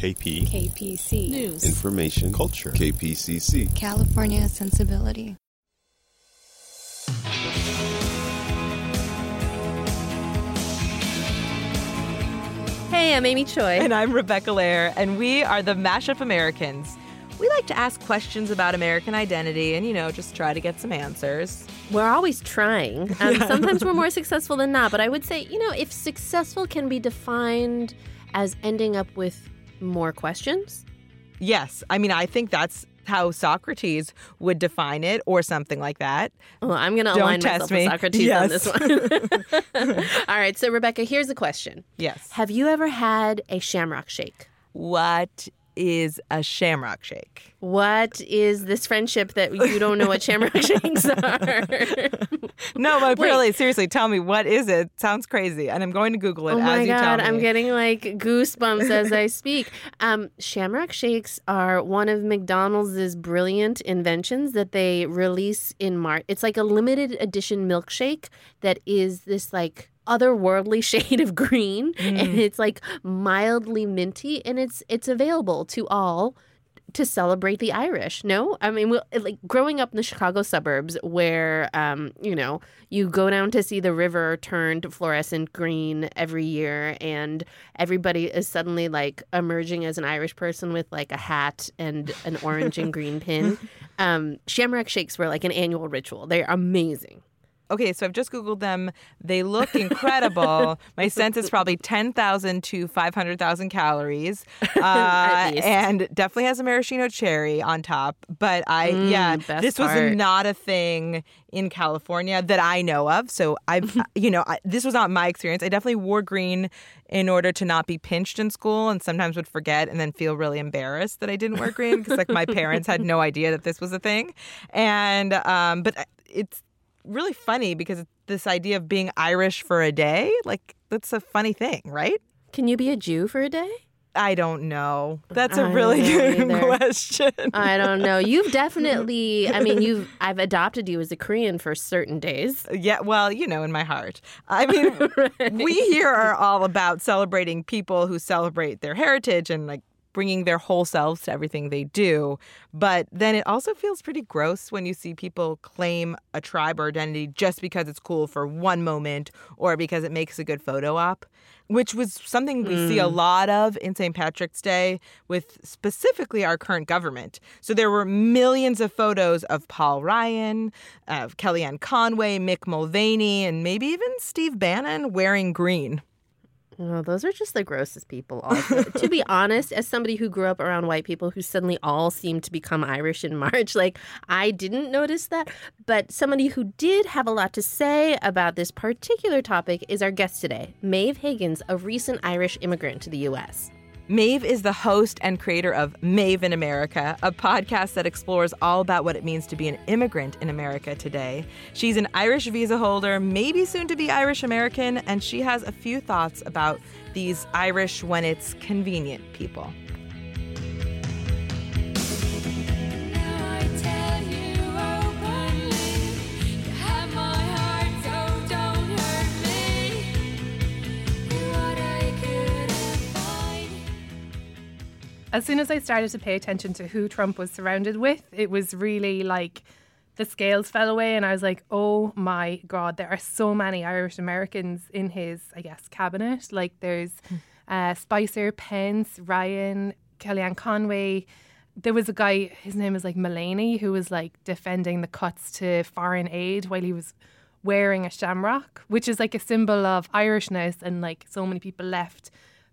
KP. KPC. News. Information. Culture. KPCC. California Sensibility. Hey, I'm Amy Choi. And I'm Rebecca Lehrer, and we are the Mashup Americans. We like to ask questions about American identity and, you know, just try to get some answers. We're always trying. Um, sometimes we're more successful than not, but I would say, you know, if successful can be defined as ending up with more questions, Yes, I mean, I think that's how Socrates would define it or something like that. well, I'm going to align test myself me. with Socrates Yes. on this one. All right, so Rebecca, here's a question. Yes. Have you ever had a shamrock shake? What is a shamrock shake? What is this friendship that you don't know what shamrock shakes are? No, but Wait. really, seriously, tell me, what is it? Sounds crazy. And I'm going to Google it Oh my as you tell god. I'm getting like goosebumps as I speak. Um, Shamrock shakes are one of McDonald's brilliant inventions that they release in March. It's like a limited edition milkshake that is this like otherworldly shade of green and it's like mildly minty and it's it's available to all to celebrate the Irish. No, I mean, well, like growing up in the Chicago suburbs, where um, you know you go down to see the river turn to fluorescent green every year, and everybody is suddenly like emerging as an Irish person with like a hat and an orange and green pin. Um, Shamrock shakes were like an annual ritual. They're amazing. Okay, so I've just Googled them. They look incredible. My sense is probably 10,000 to 500,000 calories. Uh, and definitely has a maraschino cherry on top. But I, Mm, yeah, this part. was not a thing in California that I know of. So I've, you know, I, this was not my experience. I definitely wore green in order to not be pinched in school and sometimes would forget and then feel really embarrassed that I didn't wear green because like my parents had no idea that this was a thing. And, um, but it's, really funny because this idea of being Irish for a day, like that's a funny thing, right? Can you be a Jew for a day? I don't know. That's a really good either. question. I don't know. You've definitely. I mean, you've. I've adopted you as a Korean for certain days. yeah, well, you know, in my heart. I mean, we here are all about celebrating people who celebrate their heritage and like bringing their whole selves to everything they do. But then it also feels pretty gross when you see people claim a tribe or identity just because it's cool for one moment or because it makes a good photo op, which was something we see a hmm. lot of in St. Patrick's Day with specifically our current government. So there were millions of photos of Paul Ryan, of Kellyanne Conway, Mick Mulvaney, and maybe even Steve Bannon wearing green. Oh, those are just the grossest people. Also, to be honest, as somebody who grew up around white people who suddenly all seemed to become Irish in March, like I didn't notice that. But somebody who did have a lot to say about this particular topic is our guest today, Maeve Higgins, a recent Irish immigrant to the U.S. Maeve is the host and creator of Maeve in America, a podcast that explores all about what it means to be an immigrant in America today. She's an Irish visa holder, maybe soon to be Irish American, and she has a few thoughts about these Irish when it's convenient people. As soon as I started to pay attention to who Trump was surrounded with, it was really like the scales fell away, and I was like, oh my God, there are so many Irish Americans in his, I guess, cabinet. Like there's uh, Spicer, Pence, Ryan, Kellyanne Conway. There was a guy, his name is like Mullaney, who was like defending the cuts to foreign aid while he was wearing a shamrock, which is like a symbol of Irishness, and like so many people left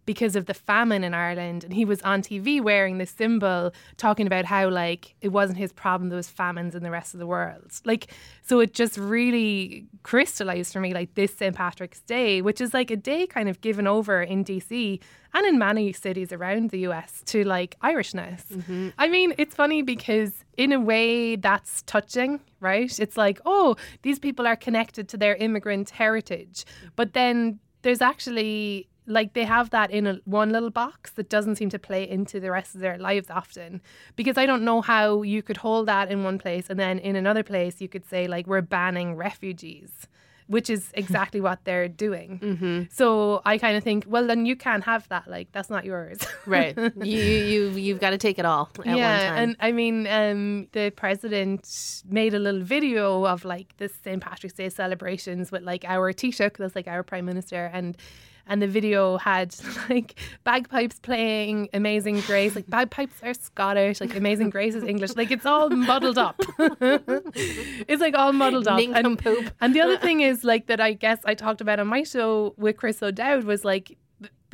because of the famine in Ireland. And he was on TV wearing this symbol, talking about how like it wasn't his problem, there was famines in the rest of the world. Like so it just really crystallized for me like this St. Patrick's Day, which is like a day kind of given over in DC and in many cities around the US to like Irishness. Mm-hmm. I mean, it's funny because in a way that's touching, right? It's like, oh, these people are connected to their immigrant heritage. Mm. But then there's actually like they have that in a, one little box that doesn't seem to play into the rest of their lives often because i don't know how you could hold that in one place and then in another place you could say like we're banning refugees which is exactly what they're doing. Mm-hmm. So I kind of think, well, then you can't have that. Like that's not yours. Right. you you you've got to take it all at yeah, one time. and I mean, um, the president made a little video of like the St. Patrick's Day celebrations with like our Taoiseach, that's like our prime minister, and and the video had like bagpipes playing Amazing Grace. Like bagpipes are Scottish, like Amazing Grace is English. Like it's all muddled up. it's like all muddled up. And, and the other thing is like that I guess I talked about on my show with Chris O'Dowd was like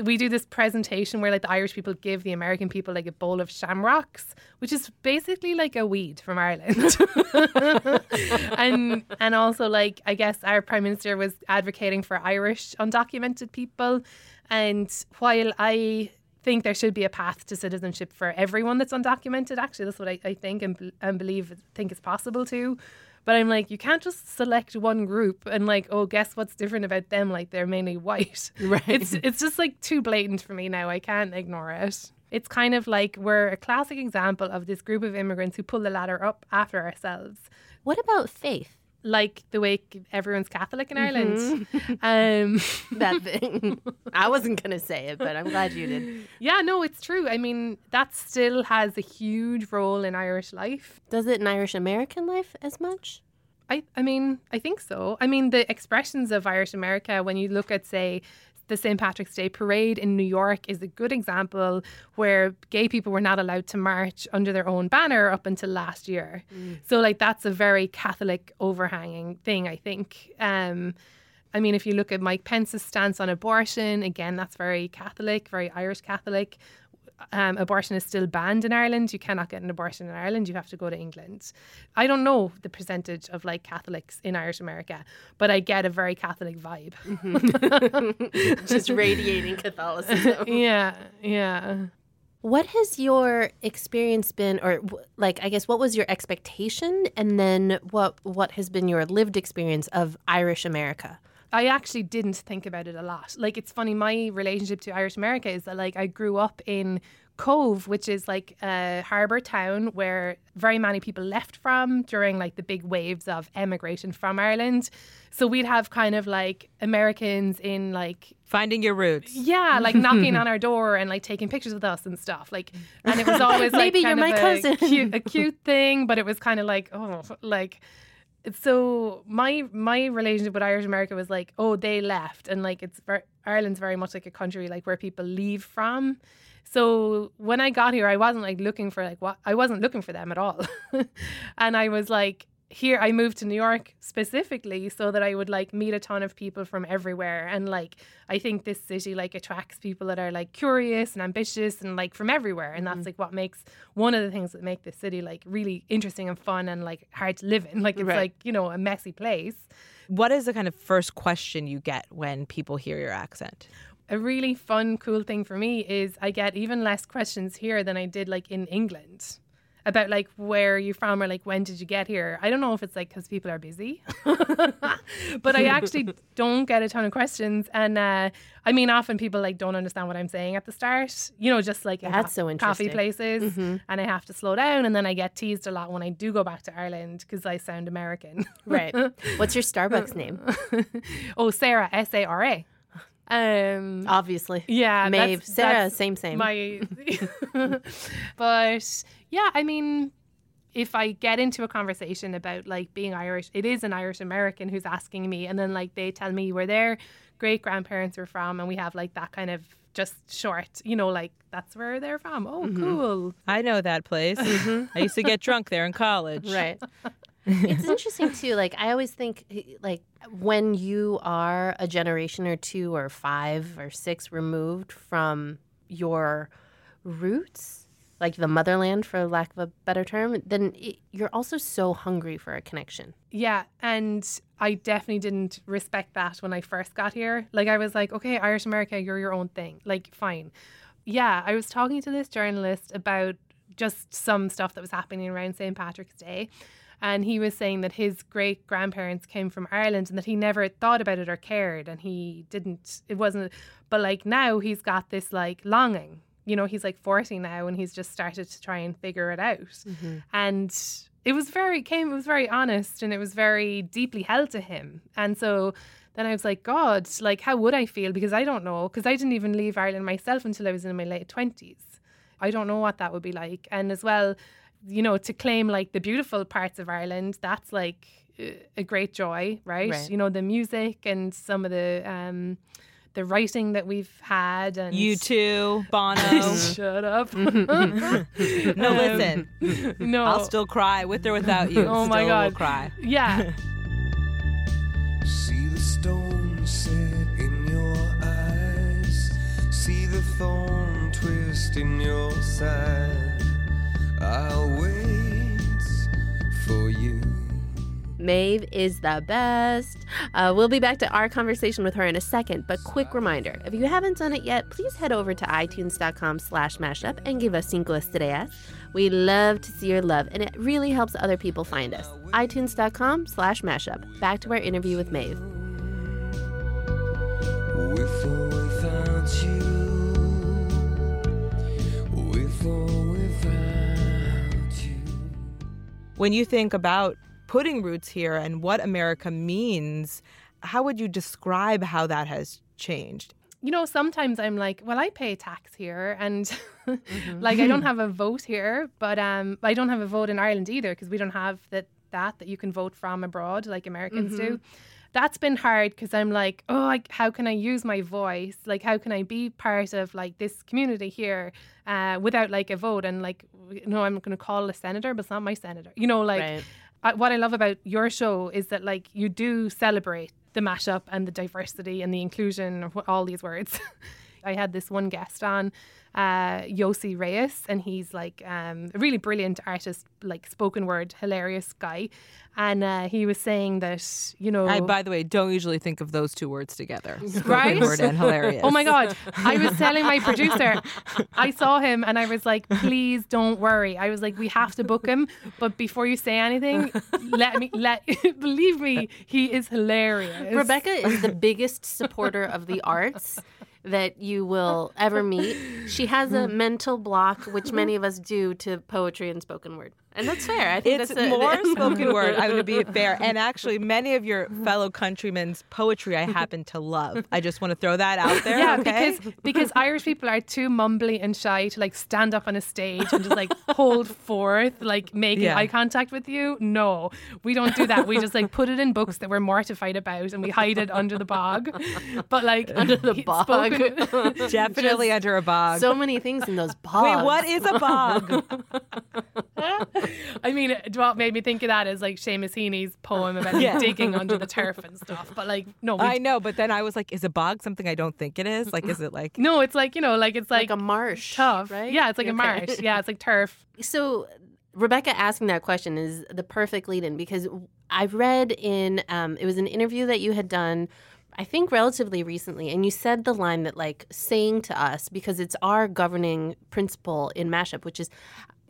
we do this presentation where like the Irish people give the American people like a bowl of shamrocks, which is basically like a weed from Ireland. and and also like I guess our prime minister was advocating for Irish undocumented people and while I think there should be a path to citizenship for everyone that's undocumented actually that's what I, I think and, and believe think is possible too but I'm like, you can't just select one group and like, oh, guess what's different about them? Like they're mainly white. Right. It's it's just like too blatant for me now. I can't ignore it. It's kind of like we're a classic example of this group of immigrants who pull the ladder up after ourselves. what about faith? Like the way everyone's Catholic in Ireland. Mm-hmm. Um, That thing. I wasn't gonna say it, but I'm glad you did. yeah, no, it's true. I mean, that still has a huge role in Irish life. Does it in Irish American life as much? I, I mean, I think so. I mean, the expressions of Irish America, when you look at, say, the St. Patrick's Day parade in New York, is a good example where gay people were not allowed to march under their own banner up until last year. So, like, that's a very Catholic overhanging thing, I think. Um, I mean, if you look at Mike Pence's stance on abortion, again, that's very Catholic, very Irish Catholic. Um, abortion is still banned in Ireland. You cannot get an abortion in Ireland. You have to go to England. I don't know the percentage of like Catholics in Irish America, but I get a very Catholic vibe. Just radiating Catholicism. yeah, yeah. What has your experience been, or like, I guess, what was your expectation, and then what what has been your lived experience of Irish America? I actually didn't think about it a lot. Like it's funny, my relationship to Irish America is that like I grew up in Cobh, which is like a harbour town where very many people left from during like the big waves of emigration from Ireland. So we'd have kind of like Americans in like Finding your roots. yeah, like knocking on our door and like taking pictures with us and stuff. Like, and it was always like Maybe you're kind my of cousin. a cute, a cute thing, but it was kind of like oh, like. So my my relationship with Irish America was like, oh, they left, and like it's ver- Ireland's very much like a country like where people leave from. So when I got here, I wasn't like looking for like what I wasn't looking for them at all, and I was like here I moved to New York specifically so that I would like meet a ton of people from everywhere. And like I think this city like attracts people that are like curious and ambitious and like from everywhere. And that's mm-hmm. like what makes one of the things that make this city like really interesting and fun and like hard to live in. Like it's Right. like you know a messy place. What is the kind of first question you get when people hear your accent? a really fun cool thing for me is I get even less questions here than I did like in England about like where are you from or like when did you get here I don't know if it's like because people are busy but I actually don't get a ton of questions and uh, I mean often people like don't understand what I'm saying at the start you know just like That's so interesting. coffee places and I have to slow down and then I get teased a lot when I do go back to Ireland because I sound American Right. What's your Starbucks name? oh Sarah S A R A um Obviously. yeah, Maeve. that's- Sarah, that's same, same. My, but yeah, I mean, if I get into a conversation about like being Irish, it is an Irish American who's asking me, and then like they tell me where their great grandparents were from, and we have like that kind of just short, you know, like that's where they're from. Oh, Mm-hmm. cool. I know that place. I used to get drunk there in college. Right. It's interesting too. Like I always think, eh, like when you are a generation or two or five or six removed from your roots, like the motherland, for lack of a better term, then it, you're also so hungry for a connection. Yeah, and I definitely didn't respect that when I first got here. Like I was like, okay, Irish America, you're your own thing. Like fine. Yeah, I was talking to this journalist about just some stuff that was happening around St. Patrick's Day. And he was saying that his great grandparents came from Ireland and that he never thought about it or cared. And he didn't, it wasn't, but like now he's got this like longing. You know, he's like 40 now and he's just started to try and figure it out. Mm-hmm. And it was very came it was very honest and it was very deeply held to him and so then I was like, God, like, how would I feel? Because I don't know. Because I didn't even leave Ireland myself until I was in my late 20s. I don't know what that would be like. And as well, you know, to claim like the beautiful parts of Ireland, that's like a great joy, right? Right. You know, the music and some of the um, the writing that we've had. And You too, Bono. Shut up. no, listen. no. I'll still cry with or without you. Oh my Still will God. cry. yeah. See the stone set in your eyes. See the thorn twist in your side. Maeve is the best. Uh, we'll be back to our conversation with her in a second, but quick reminder, if you haven't done it yet, please head over to itunes.com slash mashup and give us cinco estrellas. We love to see your love, and it really helps other people find us. itunes.com slash mashup. Back to our interview with Maeve. With When you think about putting roots here and what America means, how would you describe how that has changed? you know, sometimes I'm like, well, I pay tax here, and like I don't have a vote here, but um, I don't have a vote in Ireland either because we don't have that that that you can vote from abroad like Americans do. That's been hard because I'm like, oh, I, how can I use my voice? Like, how can I be part of like this community here uh, without like a vote? And like, no, I'm going to call a senator, but it's not my senator. You know, like Right. I, what I love about your show is that like you do celebrate the mashup and the diversity and the inclusion of all these words. I had this one guest on, uh, Yossi Reyes, and he's like um, a really brilliant artist, like spoken word, hilarious guy. And uh, he was saying that, you know. I, by the way, don't usually think of those two words together. Spoken Right? word and hilarious. Oh my God. I was telling my producer, I saw him and I was like, please don't worry. I was like, we have to book him. But before you say anything, let me, let, believe me, he is hilarious. Rebecca is the biggest supporter of the arts that you will ever meet. She has a mental block, which many of us do to poetry and spoken word. And that's fair. I think It's that's a, more spoken word. I would be fair. And actually, many of your mm-hmm. fellow countrymen's poetry I happen to love. I just want to throw that out there. Yeah, okay? because because Irish people are too mumbly and shy to like stand up on a stage and just like hold forth, like making Yeah. eye contact with you. No, we don't do that. We just like put it in books that we're mortified about and we hide it under the bog. But like under the bog. definitely under a bog. so many things in those pods. Wait, what is a bog? I mean, it- what made me think of that is like Seamus Heaney's poem about Yeah. digging under the turf and stuff. But like, no, I know, but then I was like, is a bog something I don't think it is? Like, is it like no, it's like you know, like it's Like like, a marsh, tough, right? Yeah, it's like a marsh. Yeah, it's like turf. So Rebecca asking that question is the perfect lead-in because I've read in um, it was an interview that you had done. I think relatively recently, and you said the line that like saying to us because it's our governing principle in mashup, which is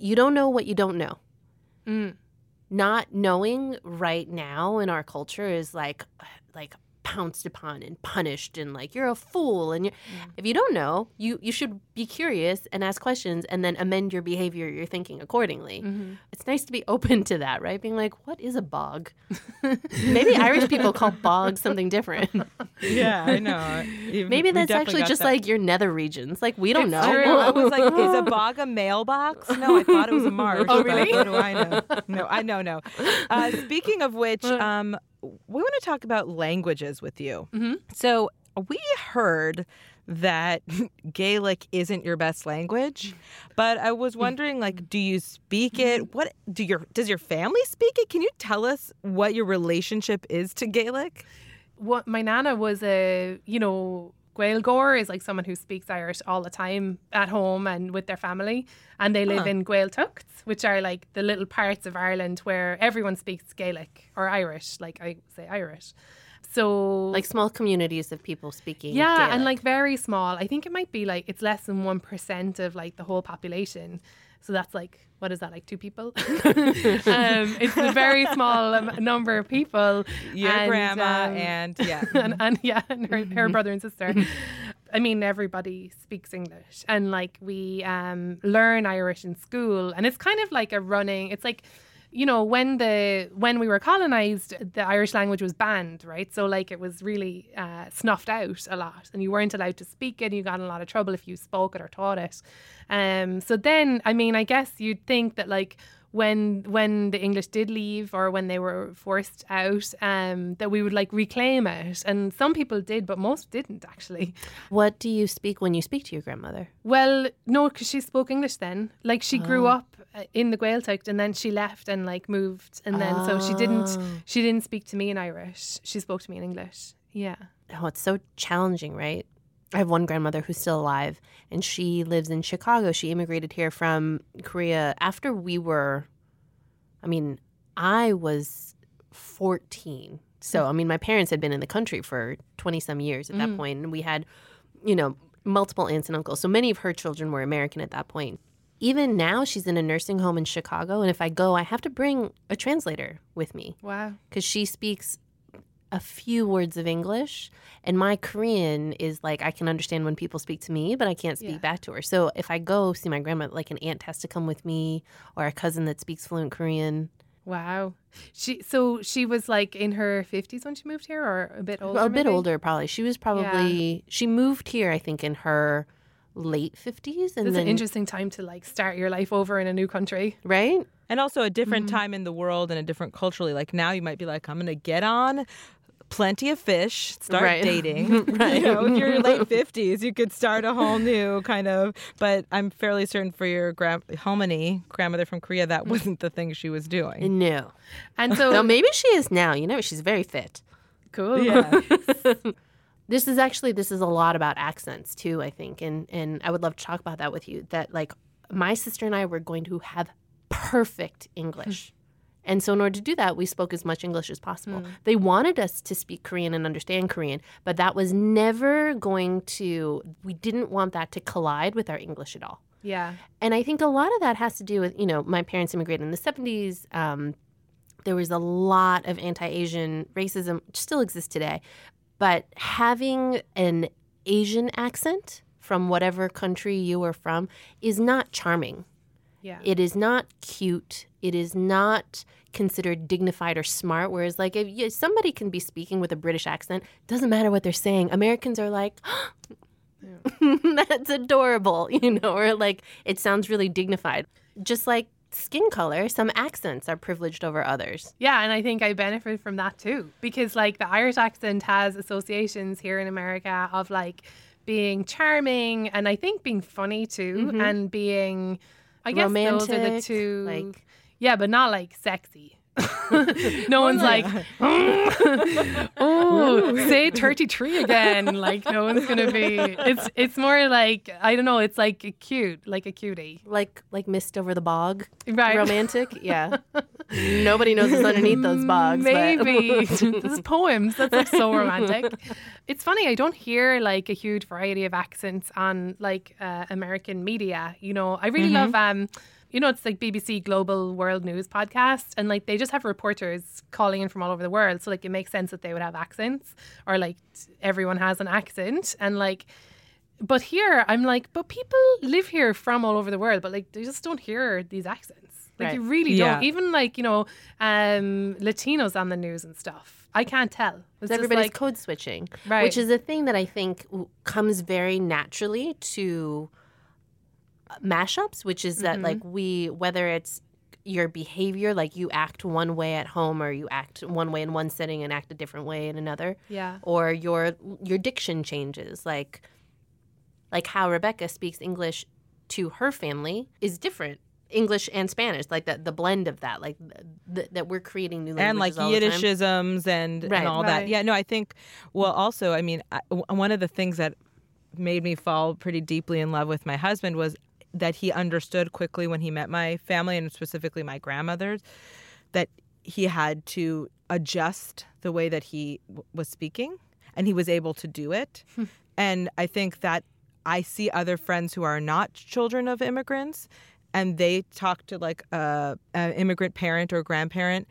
you don't know what you don't know. Mm. Not knowing right now in our culture is like like pounced upon and punished and like you're a fool and you're, if you don't know you you should be curious and ask questions and then amend your behavior your thinking accordingly it's nice to be open to that right being like what is a bog maybe irish people call bog something different Yeah, I know. maybe that's actually just like your nether regions like we don't It's know true. I was like, is a bog a mailbox? No, I thought it was a marsh. Oh, really? What do I know? No, I know, no. Uh, speaking of which, um, we want to talk about languages with you. Mhm. So we heard that Gaelic isn't your best language, but I was wondering, like, do you speak it? What do your does your family speak it? Can you tell us what your relationship is to Gaelic? what my nana was a you know Gaeilgeoir is like someone who speaks Irish all the time at home and with their family, and they live ah. in Gaeltachts, which are like the little parts of Ireland where everyone speaks Gaelic or Irish, like I say Irish. So like small communities of people speaking yeah, and like very small. I think it might be like it's less than one percent of like the whole population. So that's like what is that like two people? um, it's a very small um, number of people. Your and, grandma um, and yeah. and, and yeah, and her, her brother and sister. I mean, everybody speaks English, and like we um, learn Irish in school, and it's kind of like a running. It's like you know, when the when we were colonized, the Irish language was banned, right? So like it was really uh, snuffed out a lot, and you weren't allowed to speak it. And you got in a lot of trouble if you spoke it or taught it. Um, so then, I mean, I guess you'd think that like when when the English did leave or when they were forced out, um, that we would like reclaim it. And some people did, but most didn't actually. What do you speak when you speak to your grandmother? Well, no, because she spoke English then. Like she grew up uh, in the Gaeltacht, and then she left and like moved, and then so she didn't she didn't speak to me in Irish. She spoke to me in English. Yeah. Oh, it's so challenging, right? I have one grandmother who's still alive, and she lives in Chicago. She immigrated here from Korea after we were, I mean, I was 14. So, I mean, my parents had been in the country for 20 some years at that mm. point, and we had, you know, multiple aunts and uncles. So many of her children were American at that point. Even now, she's in a nursing home in Chicago, and if I go, I have to bring a translator with me Wow. because she speaks a few words of English, and my Korean is like I can understand when people speak to me, but I can't speak Yeah. back to her. So if I go see my grandma, like an aunt has to come with me, or a cousin that speaks fluent Korean, Wow. She so she was like in her fifties when she moved here, or a bit older. a bit maybe? older probably. She was probably she moved here, I think, in her late fifties, and It's then an interesting time to like start your life over in a new country. right. And also a different Mm-hmm. time in the world and a different culturally. Like now you might be like, I'm going to get on plenty of fish, start Right. dating. Right. You know, if you're late 50s, you could start a whole new kind of. But I'm fairly certain for your grand halmoni, grandmother from Korea, Mm. that wasn't the thing she was doing. No, And so no, maybe she is now. You know, she's very fit. cool. Yeah. this is actually this is a lot about accents too i think and and i would love to talk about that with you that like my sister and i were going to have perfect english and so in order to do that we spoke as much english as possible they wanted us to speak korean and understand korean but that was never going to we didn't want that to collide with our english at all Yeah. and I think a lot of that has to do with, you know, my parents immigrated in the 70s. Um, there was a lot of anti Asian racism, which still exists today. But having an Asian accent from whatever country you are from is not charming. Yeah. It is not cute. It is not considered dignified or smart. Whereas, like, if you, somebody can be speaking with a British accent, doesn't matter what they're saying. Americans are like, that's adorable, you know, or like, it sounds really dignified. Just like skin color, some accents are privileged over others. Yeah, and I think I benefit from that too because like the Irish accent has associations here in America of like being charming and I think being funny too mm-hmm. and being I guess those are the two like- yeah, but not like sexy. no one's like, oh, say 33 again. Like no one's gonna be. It's it's more like I don't know. It's like cute, like a cutie, Like, like mist over the bog. right? Romantic, yeah. Nobody knows what's underneath those bogs. Maybe those poems. That's like so romantic. It's funny. I don't hear like a huge variety of accents on like uh, American media. You know, I really love um. You know, it's like BBC Global World News podcast, and like they just have reporters calling in from all over the world. So like it makes sense that they would have accents, or like everyone has an accent, and like. But here, I'm like, but people live here from all over the world, but like they just don't hear these accents. Like Right. you really Yeah. don't. Even like you know, um, Latinos on the news and stuff. I can't tell. It's everybody's like, code switching, Right. which is a thing that I think w- comes very naturally to mashups, which is that mm-hmm. like we whether it's your behavior, like you act one way at home or you act one way in one setting and act a different way in another, yeah, or your your diction changes, like like how Rebecca speaks English to her family is different. English and Spanish, like that, the blend of that, like th- th- that we're creating new languages and like all the time. Yiddishisms and, Right. and all Right. that. Yeah, no, I think, well, also, I mean, I, w- one of the things that made me fall pretty deeply in love with my husband was that he understood quickly when he met my family and specifically my grandmother's that he had to adjust the way that he w- was speaking and he was able to do it. Hmm. and I think that I see other friends who are not children of immigrants and they talk to like a, a immigrant parent or grandparent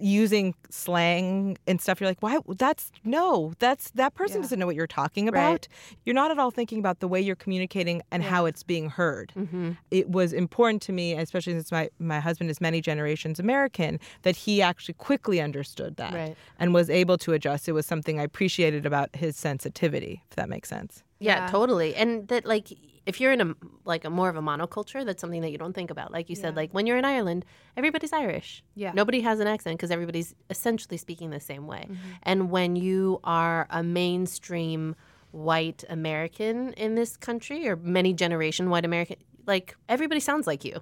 using slang and stuff you're like why that's no that's that person Yeah. doesn't know what you're talking about you're not at all thinking about the way you're communicating and how it's being heard Mm-hmm. it was important to me especially since my, my husband is many generations american that he actually quickly understood that Right. and was able to adjust it was something i appreciated about his sensitivity if that makes sense Yeah, Yeah. totally. And that like if you're in a like a more of a monoculture, that's something that you don't think about. Like you said, like when you're in Ireland, everybody's Irish. Yeah. Nobody has an accent because everybody's essentially speaking the same way. Mm-hmm. And when you are a mainstream white American in this country or many generation white American, like everybody sounds like you.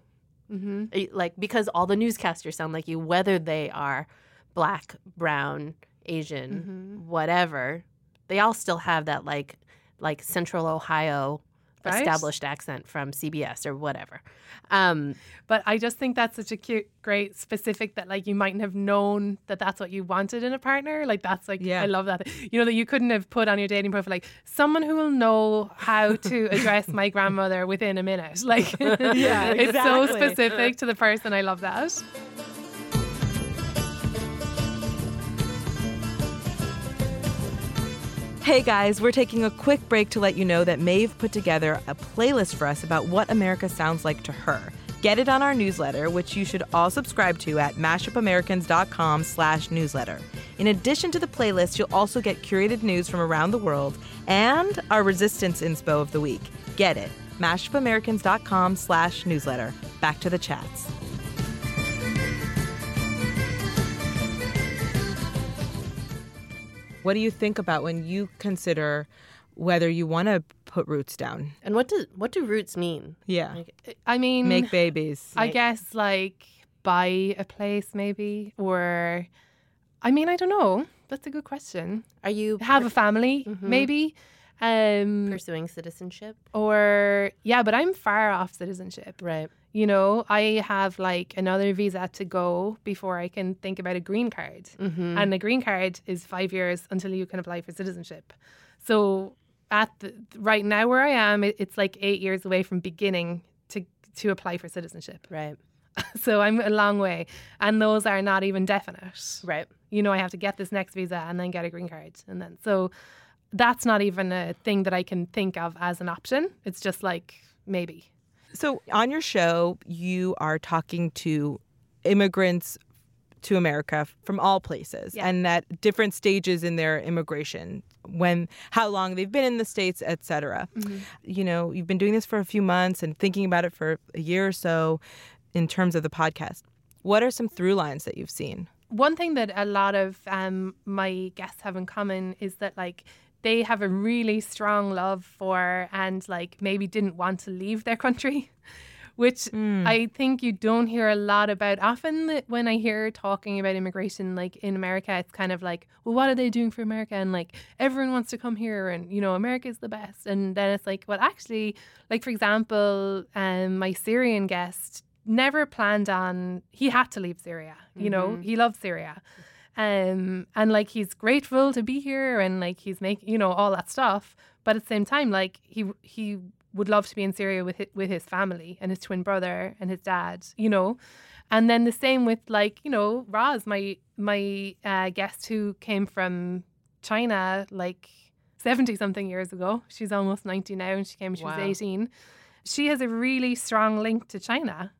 Mm-hmm. Like because all the newscasters sound like you, whether they are black, brown, Asian, Mm-hmm. whatever. They all still have that like like Central Ohio Right. established accent from CBS or whatever. Um, But I just think that's such a cute, great specific that like you mightn't have known that that's what you wanted in a partner. Like that's like Yeah. I love that. You know that you couldn't have put on your dating profile like someone who will know how to address my grandmother within a minute. Like Yeah, it's so specific to the person. I love that. Hey guys, we're taking a quick break to let you know that Maeve put together a playlist for us about what America sounds like to her. Get it on our newsletter, which you should all subscribe to at mashupamericans.com slash newsletter. In addition to the playlist, you'll also get curated news from around the world and our resistance inspo of the week. Get it. mashupamericans.com slash newsletter. Back to the chats. What do you think about when you consider whether you want to put roots down? and what do what do roots mean? Yeah. Like, I mean, Make babies. I guess like buy a place maybe, or I mean, I don't know. That's a good question. are you Have a family Mhm. maybe, um, pursuing citizenship? or yeah, but I'm far off citizenship. Right. You know, I have like another visa to go before I can think about a green card. Mm-hmm. And a green card is five years until you can apply for citizenship. So at the, right now where I am, it, it's like eight years away from beginning to to apply for citizenship. right. So I'm a long way, and those are not even definite. Right. You know, I have to get this next visa and then get a green card, and then so that's not even a thing that I can think of as an option. It's just like maybe. So on your show, you are talking to immigrants to America from all places Yeah. and at different stages in their immigration, when how long they've been in the states, et cetera. You know, you've been doing this for a few months and thinking about it for a year or so in terms of the podcast. What are some through lines that you've seen? One thing that a lot of um, my guests have in common is that like they have a really strong love for and like maybe didn't want to leave their country, which I think you don't hear a lot about. Often when I hear talking about immigration, like in America, it's kind of like, well, what are they doing for America? And like everyone wants to come here, and you know, America is the best. And then it's like, well, actually, like for example, um, my Syrian guest never planned on he had to leave Syria. You know, he loved Syria. Um and like he's grateful to be here and like he's making you know all that stuff, but at the same time like he he would love to be in Syria with his, with his family and his twin brother and his dad, you know. And then the same with like, you know, Roz, my my uh, guest who came from China like 70 something years ago. She's almost 90 now and she came she Wow. was 18. She has a really strong link to China.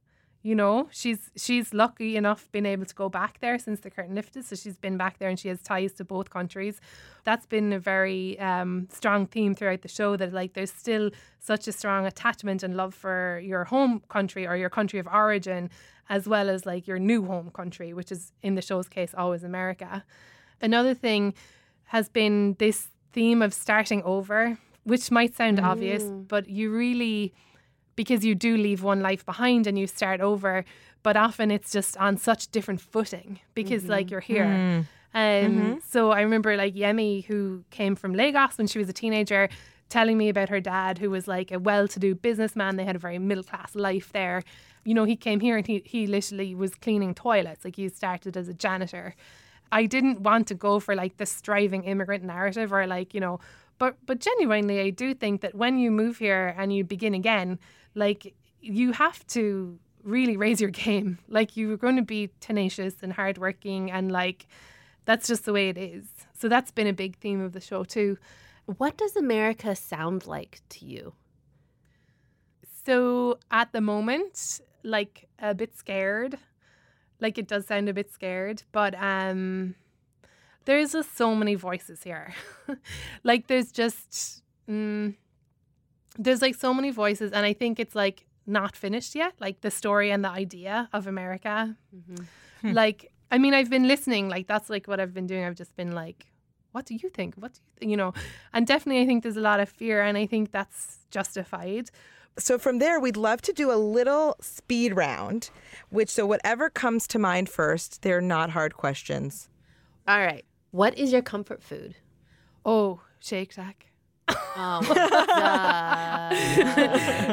You know, she's she's lucky enough being able to go back there since the curtain lifted. So she's been back there and she has ties to both countries. That's been a very um, strong theme throughout the show. That like there's still such a strong attachment and love for your home country or your country of origin, as well as like your new home country, which is in the show's case always America. Another thing has been this theme of starting over, which might sound obvious, but you really because you do leave one life behind and you start over but often it's just on such different footing because like mm-hmm. you're here. Mm. Um, mm-hmm. so i remember like yemi who came from lagos when she was a teenager telling me about her dad who was like a well-to-do businessman. They had a very middle-class life there. You know he came here and he, he literally was cleaning toilets. Like he started as a janitor. I didn't want to go for like the striving immigrant narrative or like, you know, but but genuinely I do think that when you move here and you begin again, like you have to really raise your game. Like you're going to be tenacious and hardworking, and like that's just the way it is. So that's been a big theme of the show too. What does America sound like to you? So at the moment, like a bit scared. Like it does sound a bit scared, but um there's just so many voices here. like there's just mm, there's like so many voices and I think it's like not finished yet, like the story and the idea of America. Mm-hmm. Hmm. Like I mean I've been listening, like that's like what I've been doing. I've just been like what do you think? What do you think? You know, and definitely I think there's a lot of fear and I think that's justified. So from there, we'd love to do a little speed round, which so whatever comes to mind first, they're not hard questions. All right. What is your comfort food? Oh, Shake Shack. Oh,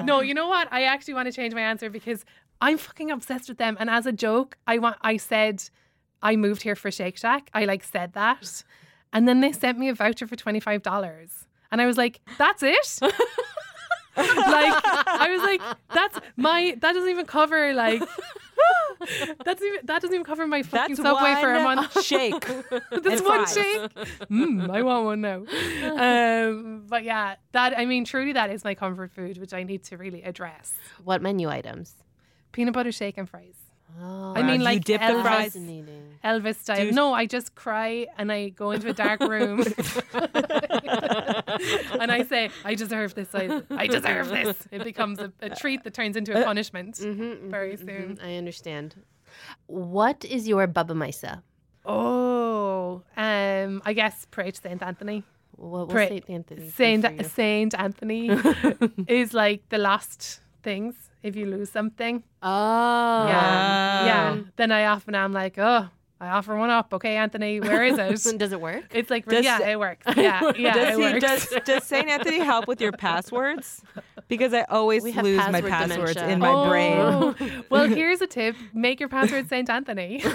no, you know what? I actually want to change my answer because I'm fucking obsessed with them. And as a joke, I want I said I moved here for Shake Shack. I like said that. And then they sent me a voucher for twenty five dollars. And I was like, that's it? like I was like, that's my that doesn't even cover like that's even that doesn't even cover my fucking That's subway for a month. shake. That's one fries. shake. Mm, I want one now. Um, but yeah, that I mean, truly, that is my comfort food, which I need to really address. what menu items? Peanut butter shake and fries. Oh, I mean, do you like dip the Elvis, fries? Elvis style. you- No, I just cry and I go into a dark room and I say, "I deserve this. I, I deserve this." It becomes a, a treat that turns into a uh, punishment mm-hmm, mm-hmm, very mm-hmm. soon. I understand. What is your bubbe meise? Oh, um, I guess pray to Saint Anthony. What will Pray- Saint Anthony Saint? Saint Anthony is like the last things if you lose something. Oh, Yeah, yeah. Then I often am like, oh, I offer one up. Okay, Anthony, where is it? Does it work? It's like, Does- yeah, it works. Yeah, yeah, does, it he, works. does, does St. Anthony help with your passwords? Because I always We have lose my passwords dementia. in my brain. Oh. Well, here's a tip: make your password Saint Anthony.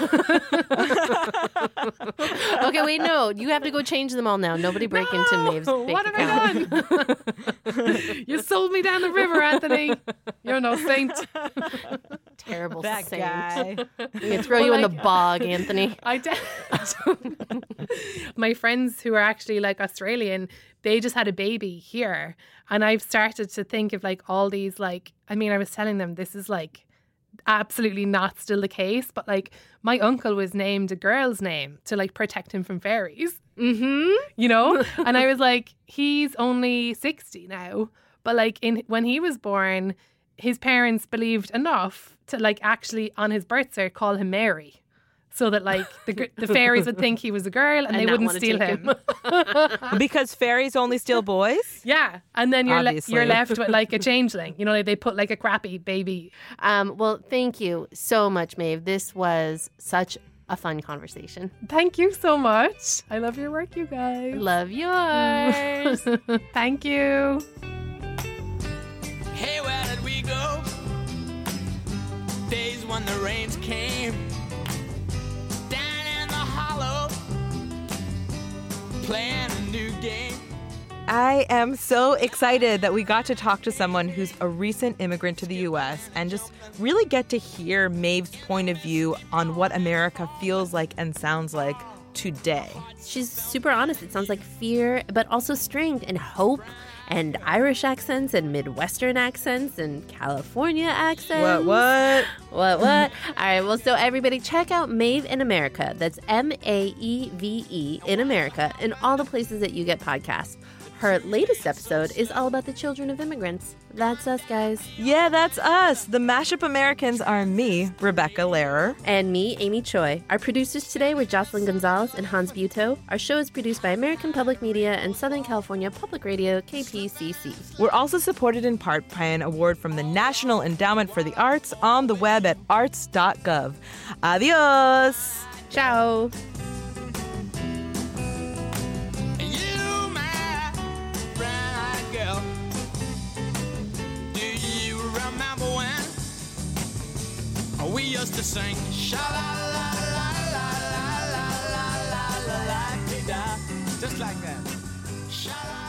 okay, wait, no. You have to go change them all now. Nobody break into Maeve's bank what have account. I done? you sold me down the river, Anthony. You're no saint. Terrible That saint. guy. I'm gonna throw you in the bog, Anthony. I did. My friends who are actually like Australian, they just had a baby here. And I've started to think of like all these, like, I mean, I was telling them this is like absolutely not still the case, but like my uncle was named a girl's name to like protect him from fairies, Mm-hmm. you know? and I was like, he's only 60 now. But like in when he was born, his parents believed enough to like actually on his birth cert call him Mary. So that like the, the fairies would think he was a girl and, And they wouldn't steal him. him. Because fairies only steal boys? yeah, and then you're le- you're left with like a changeling. You know, like they put like a crappy baby. Um, well, thank you so much, Maeve. This was such a fun conversation. Thank you so much. I love your work, you guys. Love yours. Thank you. Hey, where did we go? Days when the rains came. I am so excited that we got to talk to someone who's a recent immigrant to the US and just really get to hear Maeve's point of view on what America feels like and sounds like today. She's super honest. It sounds like fear, but also strength and hope and Irish accents and Midwestern accents and California accents. What, what? What, what? All right, well, so everybody check out Maeve in America. That's M A E V E in America in all the places that you get podcasts. Her latest episode is all about the children of immigrants. That's us, guys. Yeah, that's us. The Mashup Americans are me, Rebecca Lehrer. And me, Amy Choi. Our producers today were Jocelyn Gonzalez and Hans Buetow. Our show is produced by American Public Media and Southern California Public Radio, KPCC. We're also supported in part by an award from the National Endowment for the Arts on the web at arts.gov. Adios! Ciao. We used to sing sha la la la la la la la la la la just like that. Sha la